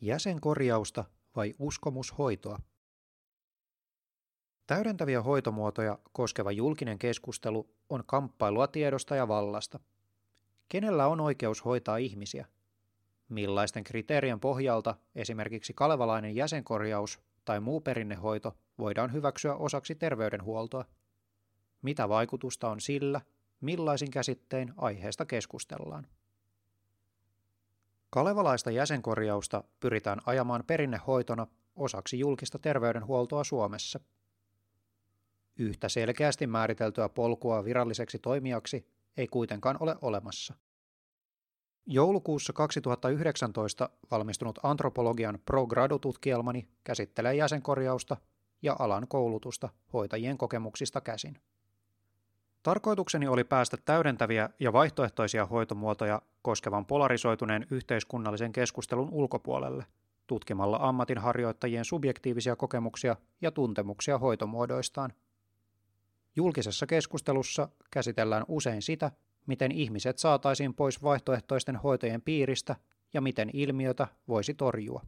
Jäsenkorjausta vai uskomushoitoa? Täydentäviä hoitomuotoja koskeva julkinen keskustelu on kamppailua tiedosta ja vallasta. Kenellä on oikeus hoitaa ihmisiä? Millaisten kriteerien pohjalta esimerkiksi kalevalainen jäsenkorjaus tai muu perinnehoito voidaan hyväksyä osaksi terveydenhuoltoa? Mitä vaikutusta on sillä, millaisin käsittein aiheesta keskustellaan? Kalevalaista jäsenkorjausta pyritään ajamaan perinnehoitona osaksi julkista terveydenhuoltoa Suomessa. Yhtä selkeästi määriteltyä polkua viralliseksi toimijaksi ei kuitenkaan ole olemassa. Joulukuussa 2019 valmistunut antropologian pro tutkielmani käsittelee jäsenkorjausta ja alan koulutusta hoitajien kokemuksista käsin. Tarkoitukseni oli päästä täydentäviä ja vaihtoehtoisia hoitomuotoja koskevan polarisoituneen yhteiskunnallisen keskustelun ulkopuolelle, tutkimalla ammatinharjoittajien subjektiivisia kokemuksia ja tuntemuksia hoitomuodoistaan. Julkisessa keskustelussa käsitellään usein sitä, miten ihmiset saataisiin pois vaihtoehtoisten hoitojen piiristä ja miten ilmiötä voisi torjua.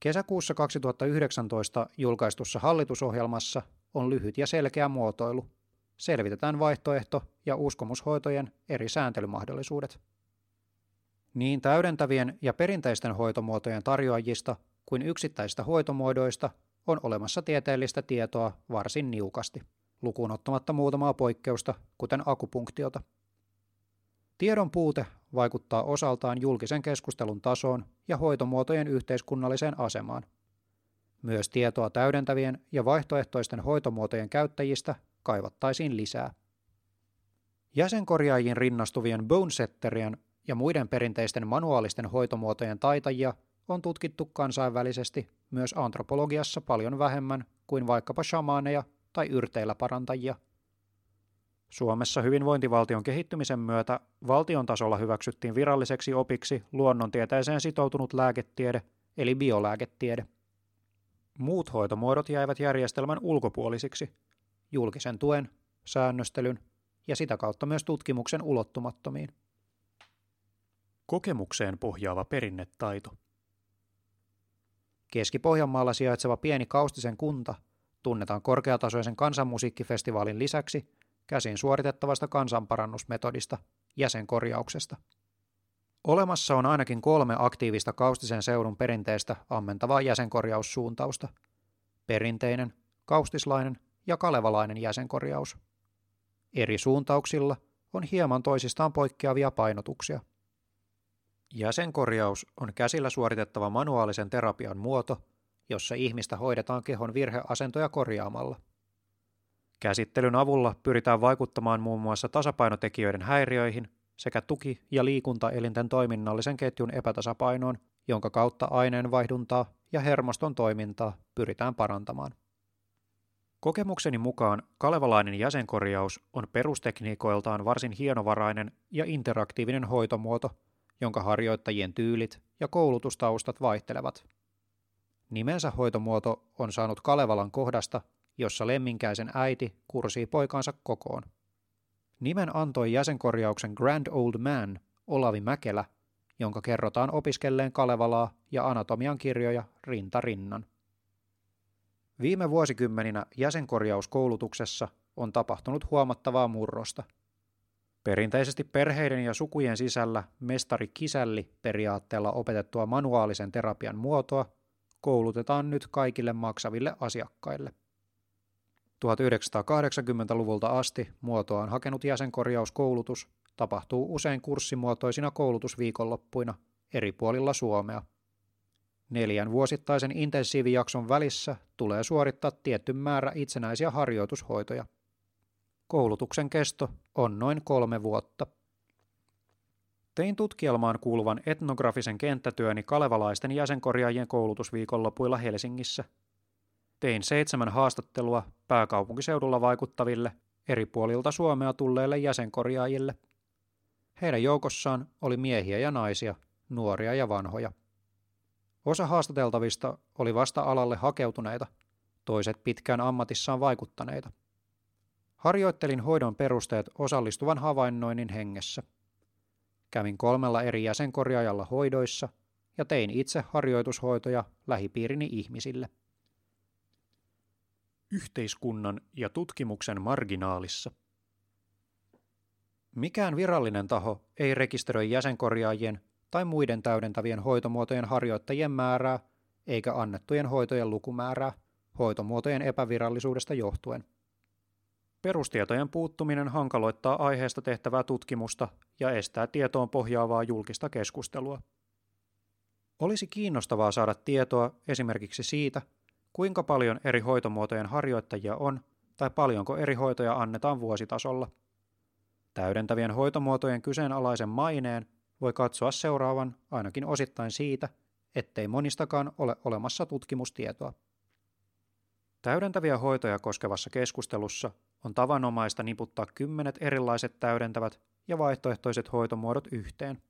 Kesäkuussa 2019 julkaistussa hallitusohjelmassa on lyhyt ja selkeä muotoilu – selvitetään vaihtoehto- ja uskomushoitojen eri sääntelymahdollisuudet. Niin täydentävien ja perinteisten hoitomuotojen tarjoajista kuin yksittäisistä hoitomuodoista on olemassa tieteellistä tietoa varsin niukasti, lukuun ottamatta muutamaa poikkeusta, kuten akupunktiota. Tiedon puute vaikuttaa osaltaan julkisen keskustelun tasoon ja hoitomuotojen yhteiskunnalliseen asemaan. Myös tietoa täydentävien ja vaihtoehtoisten hoitomuotojen käyttäjistä kaivattaisiin lisää. Jäsenkorjaajien rinnastuvien bonesetterien ja muiden perinteisten manuaalisten hoitomuotojen taitajia on tutkittu kansainvälisesti myös antropologiassa paljon vähemmän kuin vaikkapa shamaaneja tai yrteillä parantajia. Suomessa hyvinvointivaltion kehittymisen myötä valtion tasolla hyväksyttiin viralliseksi opiksi luonnontieteeseen sitoutunut lääketiede eli biolääketiede. Muut hoitomuodot jäivät järjestelmän ulkopuolisiksi – julkisen tuen, säännöstelyn ja sitä kautta myös tutkimuksen ulottumattomiin. Kokemukseen pohjaava perinnetaito. Keski-Pohjanmaalla sijaitseva pieni Kaustisen kunta tunnetaan korkeatasoisen kansanmusiikkifestivaalin lisäksi käsin suoritettavasta kansanparannusmetodista, jäsenkorjauksesta. Olemassa on ainakin kolme aktiivista Kaustisen seudun perinteistä ammentavaa jäsenkorjaussuuntausta. Perinteinen, kaustislainen ja kalevalainen jäsenkorjaus. Eri suuntauksilla on hieman toisistaan poikkeavia painotuksia. Jäsenkorjaus on käsillä suoritettava manuaalisen terapian muoto, jossa ihmistä hoidetaan kehon virheasentoja korjaamalla. Käsittelyn avulla pyritään vaikuttamaan muun muassa tasapainotekijöiden häiriöihin sekä tuki- ja liikuntaelinten toiminnallisen ketjun epätasapainoon, jonka kautta aineenvaihduntaa ja hermoston toimintaa pyritään parantamaan. Kokemukseni mukaan kalevalainen jäsenkorjaus on perustekniikoiltaan varsin hienovarainen ja interaktiivinen hoitomuoto, jonka harjoittajien tyylit ja koulutustaustat vaihtelevat. Nimensä hoitomuoto on saanut Kalevalan kohdasta, jossa lemminkäisen äiti kursii poikansa kokoon. Nimen antoi jäsenkorjauksen Grand Old Man Olavi Mäkelä, jonka kerrotaan opiskelleen Kalevalaa ja anatomian kirjoja rinta rinnan. Viime vuosikymmeninä jäsenkorjauskoulutuksessa on tapahtunut huomattavaa murrosta. Perinteisesti perheiden ja sukujen sisällä mestari kisälli periaatteella opetettua manuaalisen terapian muotoa koulutetaan nyt kaikille maksaville asiakkaille. 1980-luvulta asti muotoa on hakenut jäsenkorjauskoulutus tapahtuu usein kurssimuotoisina koulutusviikonloppuina eri puolilla Suomea – Neljän vuosittaisen intensiivijakson välissä tulee suorittaa tietty määrä itsenäisiä harjoitushoitoja. Koulutuksen kesto on noin kolme vuotta. Tein tutkielmaan kuuluvan etnografisen kenttätyöni kalevalaisten jäsenkorjaajien koulutusviikonlopuilla Helsingissä. Tein seitsemän haastattelua pääkaupunkiseudulla vaikuttaville eri puolilta Suomea tulleille jäsenkorjaajille. Heidän joukossaan oli miehiä ja naisia, nuoria ja vanhoja. Osa haastateltavista oli vasta alalle hakeutuneita, toiset pitkään ammatissaan vaikuttaneita. Harjoittelin hoidon perusteet osallistuvan havainnoinnin hengessä. Kävin kolmella eri jäsenkorjaajalla hoidoissa ja tein itse harjoitushoitoja lähipiirini ihmisille. Yhteiskunnan ja tutkimuksen marginaalissa. Mikään virallinen taho ei rekisteröi jäsenkorjaajien tai muiden täydentävien hoitomuotojen harjoittajien määrää eikä annettujen hoitojen lukumäärää hoitomuotojen epävirallisuudesta johtuen. Perustietojen puuttuminen hankaloittaa aiheesta tehtävää tutkimusta ja estää tietoon pohjaavaa julkista keskustelua. Olisi kiinnostavaa saada tietoa esimerkiksi siitä, kuinka paljon eri hoitomuotojen harjoittajia on tai paljonko eri hoitoja annetaan vuositasolla. Täydentävien hoitomuotojen kyseenalaisen maineen voi katsoa seuraavan ainakin osittain siitä, ettei monistakaan ole olemassa tutkimustietoa. Täydentäviä hoitoja koskevassa keskustelussa on tavanomaista niputtaa kymmenet erilaiset täydentävät ja vaihtoehtoiset hoitomuodot yhteen.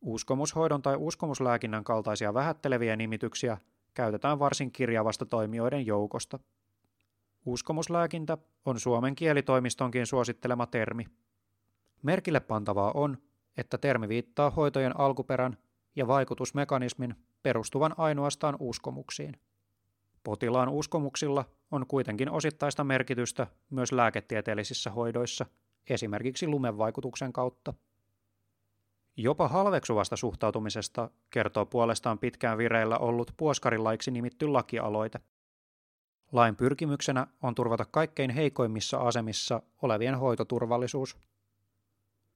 Uskomushoidon tai uskomuslääkinnän kaltaisia vähätteleviä nimityksiä käytetään varsin kirjavasta toimijoiden joukosta. Uskomuslääkintä on Suomen kielitoimistonkin suosittelema termi. Merkille pantavaa on, että termi viittaa hoitojen alkuperän ja vaikutusmekanismin perustuvan ainoastaan uskomuksiin. Potilaan uskomuksilla on kuitenkin osittaista merkitystä myös lääketieteellisissä hoidoissa, esimerkiksi lumevaikutuksen kautta. Jopa halveksuvasta suhtautumisesta kertoo puolestaan pitkään vireillä ollut puoskarilaiksi nimitty lakialoite. Lain pyrkimyksenä on turvata kaikkein heikoimmissa asemissa olevien hoitoturvallisuus.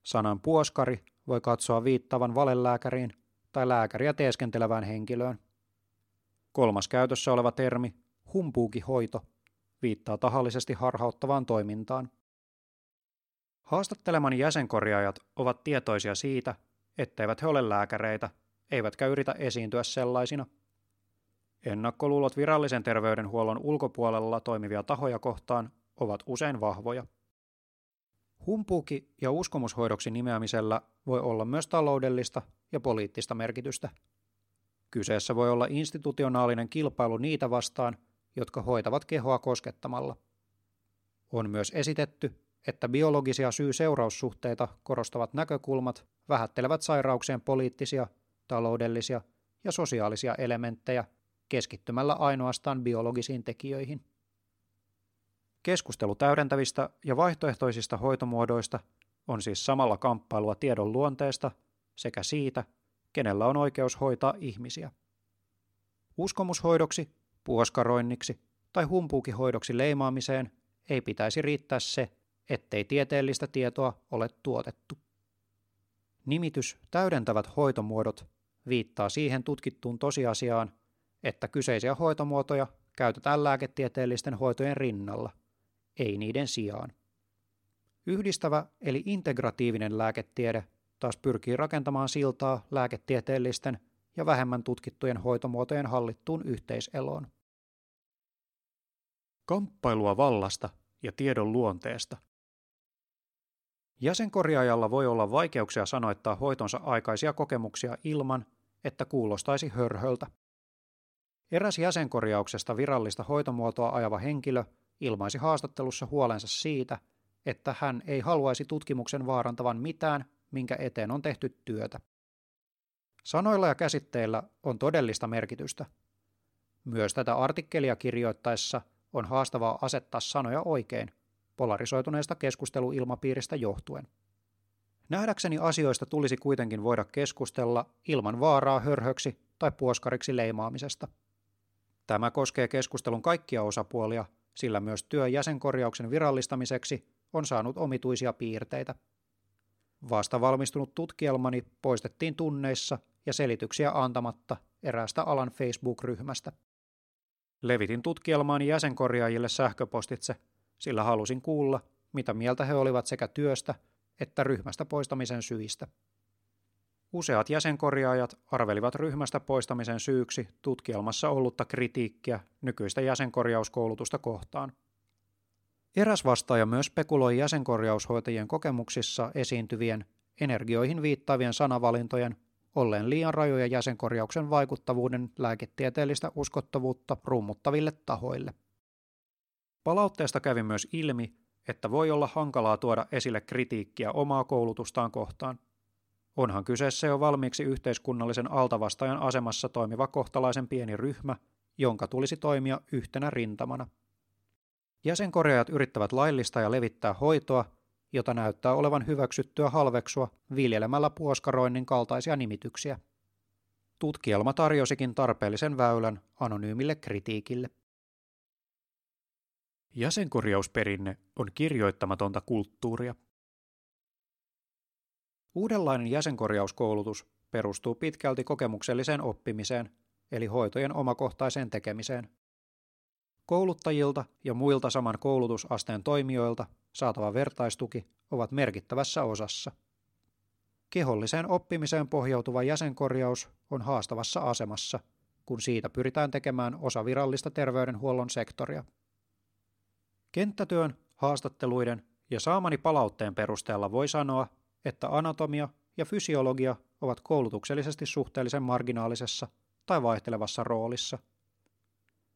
Sanan puoskari voi katsoa viittavan valelääkäriin tai lääkäriä teeskentelevään henkilöön. Kolmas käytössä oleva termi, humpuukihoito, viittaa tahallisesti harhauttavaan toimintaan. Haastattelemani jäsenkorjaajat ovat tietoisia siitä, etteivät he ole lääkäreitä, eivätkä yritä esiintyä sellaisina. Ennakkoluulot virallisen terveydenhuollon ulkopuolella toimivia tahoja kohtaan ovat usein vahvoja. Humpuuki- ja uskomushoidoksi nimeämisellä voi olla myös taloudellista ja poliittista merkitystä. Kyseessä voi olla institutionaalinen kilpailu niitä vastaan, jotka hoitavat kehoa koskettamalla. On myös esitetty, että biologisia syy-seuraussuhteita korostavat näkökulmat vähättelevät sairauksien poliittisia, taloudellisia ja sosiaalisia elementtejä keskittymällä ainoastaan biologisiin tekijöihin. Keskustelu täydentävistä ja vaihtoehtoisista hoitomuodoista on siis samalla kamppailua tiedon luonteesta sekä siitä, kenellä on oikeus hoitaa ihmisiä. Uskomushoidoksi, puoskaroinniksi tai humpuukihoidoksi leimaamiseen ei pitäisi riittää se, ettei tieteellistä tietoa ole tuotettu. Nimitys täydentävät hoitomuodot viittaa siihen tutkittuun tosiasiaan, että kyseisiä hoitomuotoja käytetään lääketieteellisten hoitojen rinnalla, ei niiden sijaan. Yhdistävä eli integratiivinen lääketiede taas pyrkii rakentamaan siltaa lääketieteellisten ja vähemmän tutkittujen hoitomuotojen hallittuun yhteiseloon. Kamppailua vallasta ja tiedon luonteesta. Jäsenkorjaajalla voi olla vaikeuksia sanoittaa hoitonsa aikaisia kokemuksia ilman, että kuulostaisi hörhöltä. Eräs jäsenkorjauksesta virallista hoitomuotoa ajava henkilö ilmaisi haastattelussa huolensa siitä, että hän ei haluaisi tutkimuksen vaarantavan mitään, minkä eteen on tehty työtä. Sanoilla ja käsitteillä on todellista merkitystä. Myös tätä artikkelia kirjoittaessa on haastavaa asettaa sanoja oikein, polarisoituneesta keskusteluilmapiiristä johtuen. Nähdäkseni asioista tulisi kuitenkin voida keskustella ilman vaaraa hörhöksi tai puoskariksi leimaamisesta. Tämä koskee keskustelun kaikkia osapuolia, sillä myös työ jäsenkorjauksen virallistamiseksi on saanut omituisia piirteitä. Vasta valmistunut tutkielmani poistettiin tunneissa ja selityksiä antamatta eräästä alan Facebook-ryhmästä. Levitin tutkielmaani jäsenkorjaajille sähköpostitse, sillä halusin kuulla, mitä mieltä he olivat sekä työstä että ryhmästä poistamisen syistä. Useat jäsenkorjaajat arvelivat ryhmästä poistamisen syyksi tutkielmassa ollutta kritiikkiä nykyistä jäsenkorjauskoulutusta kohtaan. Eräs vastaaja myös spekuloi jäsenkorjaushoitajien kokemuksissa esiintyvien energioihin viittaavien sanavalintojen olleen liian rajoja jäsenkorjauksen vaikuttavuuden lääketieteellistä uskottavuutta rummuttaville tahoille. Palautteesta kävi myös ilmi, että voi olla hankalaa tuoda esille kritiikkiä omaa koulutustaan kohtaan. Onhan kyseessä jo valmiiksi yhteiskunnallisen altavastajan asemassa toimiva kohtalaisen pieni ryhmä, jonka tulisi toimia yhtenä rintamana. Jäsenkorjaajat yrittävät laillista ja levittää hoitoa, jota näyttää olevan hyväksyttyä halveksua viljelemällä puoskaroinnin kaltaisia nimityksiä. Tutkielma tarjosikin tarpeellisen väylän anonyymille kritiikille. Jäsenkorjausperinne on kirjoittamatonta kulttuuria. Uudenlainen jäsenkorjauskoulutus perustuu pitkälti kokemukselliseen oppimiseen, eli hoitojen omakohtaiseen tekemiseen. Kouluttajilta ja muilta saman koulutusasteen toimijoilta saatava vertaistuki ovat merkittävässä osassa. Keholliseen oppimiseen pohjautuva jäsenkorjaus on haastavassa asemassa, kun siitä pyritään tekemään osa virallista terveydenhuollon sektoria. Kenttätyön, haastatteluiden ja saamani palautteen perusteella voi sanoa, että anatomia ja fysiologia ovat koulutuksellisesti suhteellisen marginaalisessa tai vaihtelevassa roolissa.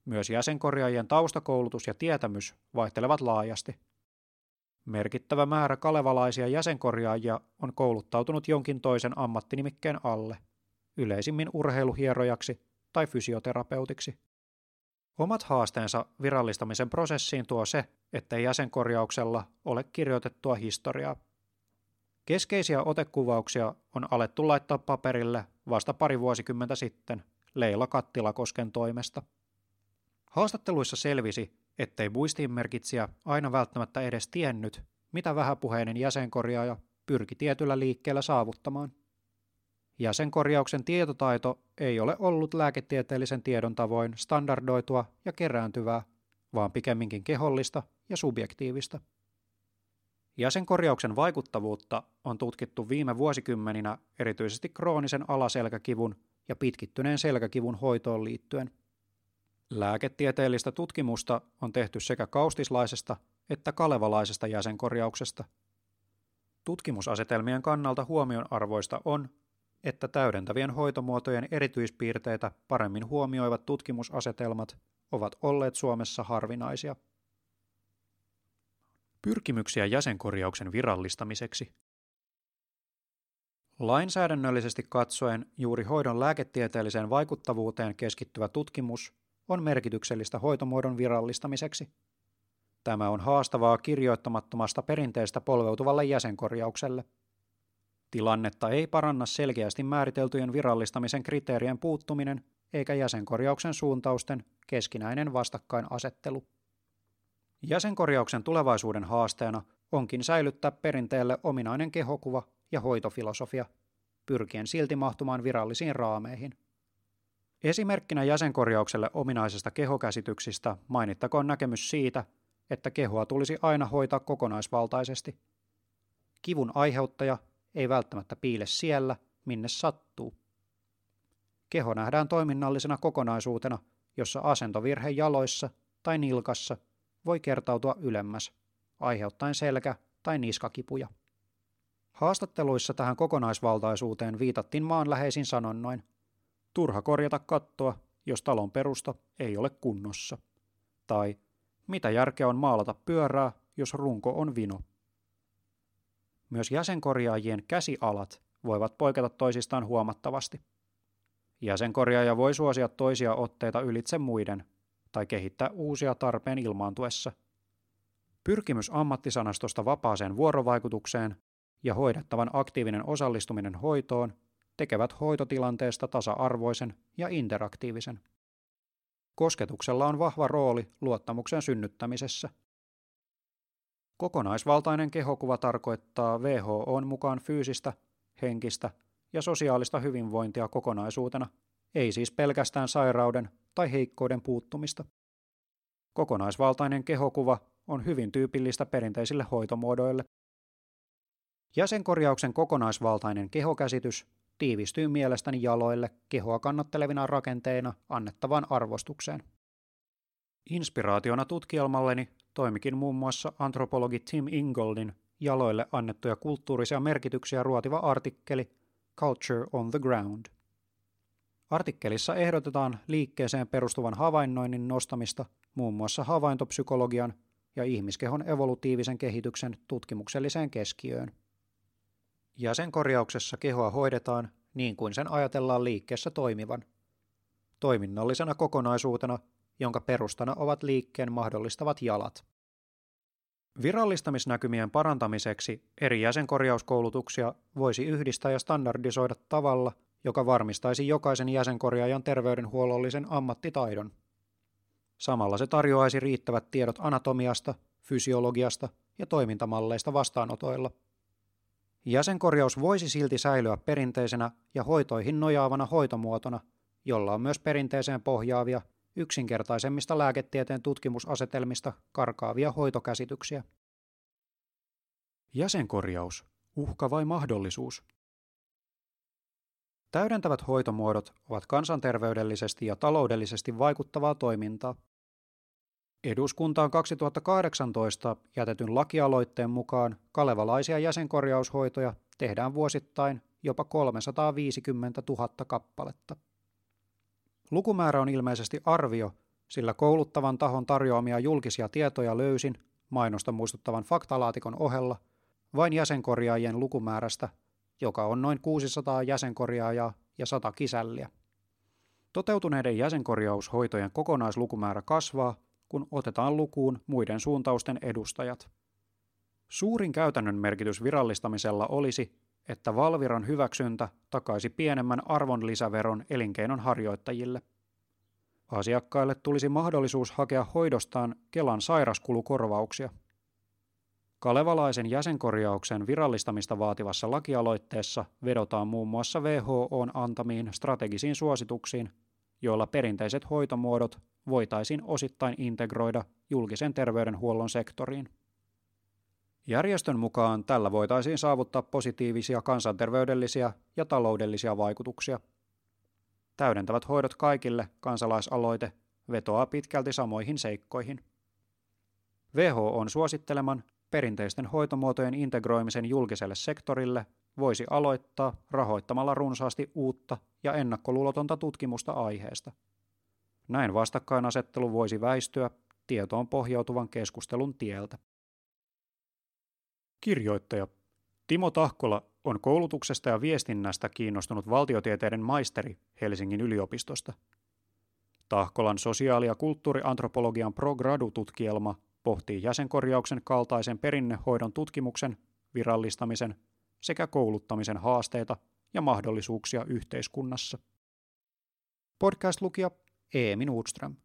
Myös jäsenkorjaajien taustakoulutus ja tietämys vaihtelevat laajasti. Merkittävä määrä kalevalaisia jäsenkorjaajia on kouluttautunut jonkin toisen ammattinimikkeen alle, yleisimmin urheiluhierojaksi tai fysioterapeutiksi. Omat haasteensa virallistamisen prosessiin tuo se, ettei jäsenkorjauksella ole kirjoitettua historiaa. Keskeisiä otekuvauksia on alettu laittaa paperille vasta pari vuosikymmentä sitten Leila Kattilakosken toimesta. Haastatteluissa selvisi, ettei muistiinmerkitsijä aina välttämättä edes tiennyt, mitä vähäpuheinen jäsenkorjaaja pyrki tietyllä liikkeellä saavuttamaan. Jäsenkorjauksen tietotaito ei ole ollut lääketieteellisen tiedon tavoin standardoitua ja kerääntyvää, vaan pikemminkin kehollista ja subjektiivista. Jäsenkorjauksen vaikuttavuutta on tutkittu viime vuosikymmeninä erityisesti kroonisen alaselkäkivun ja pitkittyneen selkäkivun hoitoon liittyen. Lääketieteellistä tutkimusta on tehty sekä kaustislaisesta että kalevalaisesta jäsenkorjauksesta. Tutkimusasetelmien kannalta huomionarvoista on, että täydentävien hoitomuotojen erityispiirteitä paremmin huomioivat tutkimusasetelmat ovat olleet Suomessa harvinaisia. Pyrkimyksiä jäsenkorjauksen virallistamiseksi. Lainsäädännöllisesti katsoen juuri hoidon lääketieteelliseen vaikuttavuuteen keskittyvä tutkimus on merkityksellistä hoitomuodon virallistamiseksi. Tämä on haastavaa kirjoittamattomasta perinteestä polveutuvalle jäsenkorjaukselle. Tilannetta ei paranna selkeästi määriteltyjen virallistamisen kriteerien puuttuminen eikä jäsenkorjauksen suuntausten keskinäinen vastakkainasettelu. Jäsenkorjauksen tulevaisuuden haasteena onkin säilyttää perinteelle ominainen kehokuva ja hoitofilosofia, pyrkien silti mahtumaan virallisiin raameihin. Esimerkkinä jäsenkorjaukselle ominaisesta kehokäsityksistä mainittakoon näkemys siitä, että kehoa tulisi aina hoitaa kokonaisvaltaisesti. Kivun aiheuttaja ei välttämättä piile siellä, minne sattuu. Keho nähdään toiminnallisena kokonaisuutena, jossa asentovirhe jaloissa tai nilkassa voi kertautua ylemmäs, aiheuttaen selkä- tai niskakipuja. Haastatteluissa tähän kokonaisvaltaisuuteen viitattiin maanläheisin sanonnoin. Turha korjata kattoa, jos talon perusta ei ole kunnossa. Tai mitä järkeä on maalata pyörää, jos runko on vino. Myös jäsenkorjaajien käsialat voivat poiketa toisistaan huomattavasti. Jäsenkorjaaja voi suosia toisia otteita ylitse muiden tai kehittää uusia tarpeen ilmaantuessa. Pyrkimys ammattisanastosta vapaaseen vuorovaikutukseen ja hoidettavan aktiivinen osallistuminen hoitoon tekevät hoitotilanteesta tasa-arvoisen ja interaktiivisen. Kosketuksella on vahva rooli luottamuksen synnyttämisessä. Kokonaisvaltainen kehokuva tarkoittaa WHOn mukaan fyysistä, henkistä ja sosiaalista hyvinvointia kokonaisuutena, ei siis pelkästään sairauden tai heikkouden puuttumista. Kokonaisvaltainen kehokuva on hyvin tyypillistä perinteisille hoitomuodoille. Jäsenkorjauksen kokonaisvaltainen kehokäsitys tiivistyy mielestäni jaloille kehoa kannattelevina rakenteina annettavaan arvostukseen. Inspiraationa tutkielmalleni toimikin muun muassa antropologi Tim Ingoldin jaloille annettuja kulttuurisia merkityksiä ruotiva artikkeli Culture on the Ground. Artikkelissa ehdotetaan liikkeeseen perustuvan havainnoinnin nostamista muun muassa havaintopsykologian ja ihmiskehon evolutiivisen kehityksen tutkimukselliseen keskiöön. Jäsenkorjauksessa kehoa hoidetaan niin kuin sen ajatellaan liikkeessä toimivan. Toiminnallisena kokonaisuutena, jonka perustana ovat liikkeen mahdollistavat jalat. Virallistamisnäkymien parantamiseksi eri jäsenkorjauskoulutuksia voisi yhdistää ja standardisoida tavalla, joka varmistaisi jokaisen jäsenkorjaajan terveydenhuollollisen ammattitaidon. Samalla se tarjoaisi riittävät tiedot anatomiasta, fysiologiasta ja toimintamalleista vastaanotoilla. Jäsenkorjaus voisi silti säilyä perinteisenä ja hoitoihin nojaavana hoitomuotona, jolla on myös perinteiseen pohjaavia, yksinkertaisemmista lääketieteen tutkimusasetelmista karkaavia hoitokäsityksiä. Jäsenkorjaus. Uhka vai mahdollisuus? Täydentävät hoitomuodot ovat kansanterveydellisesti ja taloudellisesti vaikuttavaa toimintaa. Eduskuntaan 2018 jätetyn lakialoitteen mukaan kalevalaisia jäsenkorjaushoitoja tehdään vuosittain jopa 350 000 kappaletta. Lukumäärä on ilmeisesti arvio, sillä kouluttavan tahon tarjoamia julkisia tietoja löysin mainosta muistuttavan faktalaatikon ohella vain jäsenkorjaajien lukumäärästä, joka on noin 600 jäsenkorjaajaa ja 100 kisälliä. Toteutuneiden jäsenkorjaushoitojen kokonaislukumäärä kasvaa kun otetaan lukuun muiden suuntausten edustajat. Suurin käytännön merkitys virallistamisella olisi, että Valviran hyväksyntä takaisi pienemmän arvonlisäveron elinkeinon harjoittajille. Asiakkaille tulisi mahdollisuus hakea hoidostaan Kelan sairaskulukorvauksia. Kalevalaisen jäsenkorjauksen virallistamista vaativassa lakialoitteessa vedotaan muun muassa WHOn antamiin strategisiin suosituksiin, joilla perinteiset hoitomuodot voitaisiin osittain integroida julkisen terveydenhuollon sektoriin. Järjestön mukaan tällä voitaisiin saavuttaa positiivisia kansanterveydellisiä ja taloudellisia vaikutuksia. Täydentävät hoidot kaikille kansalaisaloite vetoaa pitkälti samoihin seikkoihin. WHO on suositteleman perinteisten hoitomuotojen integroimisen julkiselle sektorille voisi aloittaa rahoittamalla runsaasti uutta ja ennakkoluulotonta tutkimusta aiheesta – näin vastakkainasettelu voisi väistyä tietoon pohjautuvan keskustelun tieltä. Kirjoittaja Timo Tahkola on koulutuksesta ja viestinnästä kiinnostunut valtiotieteiden maisteri Helsingin yliopistosta. Tahkolan sosiaali- ja kulttuuriantropologian pro-gradu-tutkielma pohtii jäsenkorjauksen kaltaisen perinnehoidon tutkimuksen, virallistamisen sekä kouluttamisen haasteita ja mahdollisuuksia yhteiskunnassa. Podcast-lukija Eemi Nordström.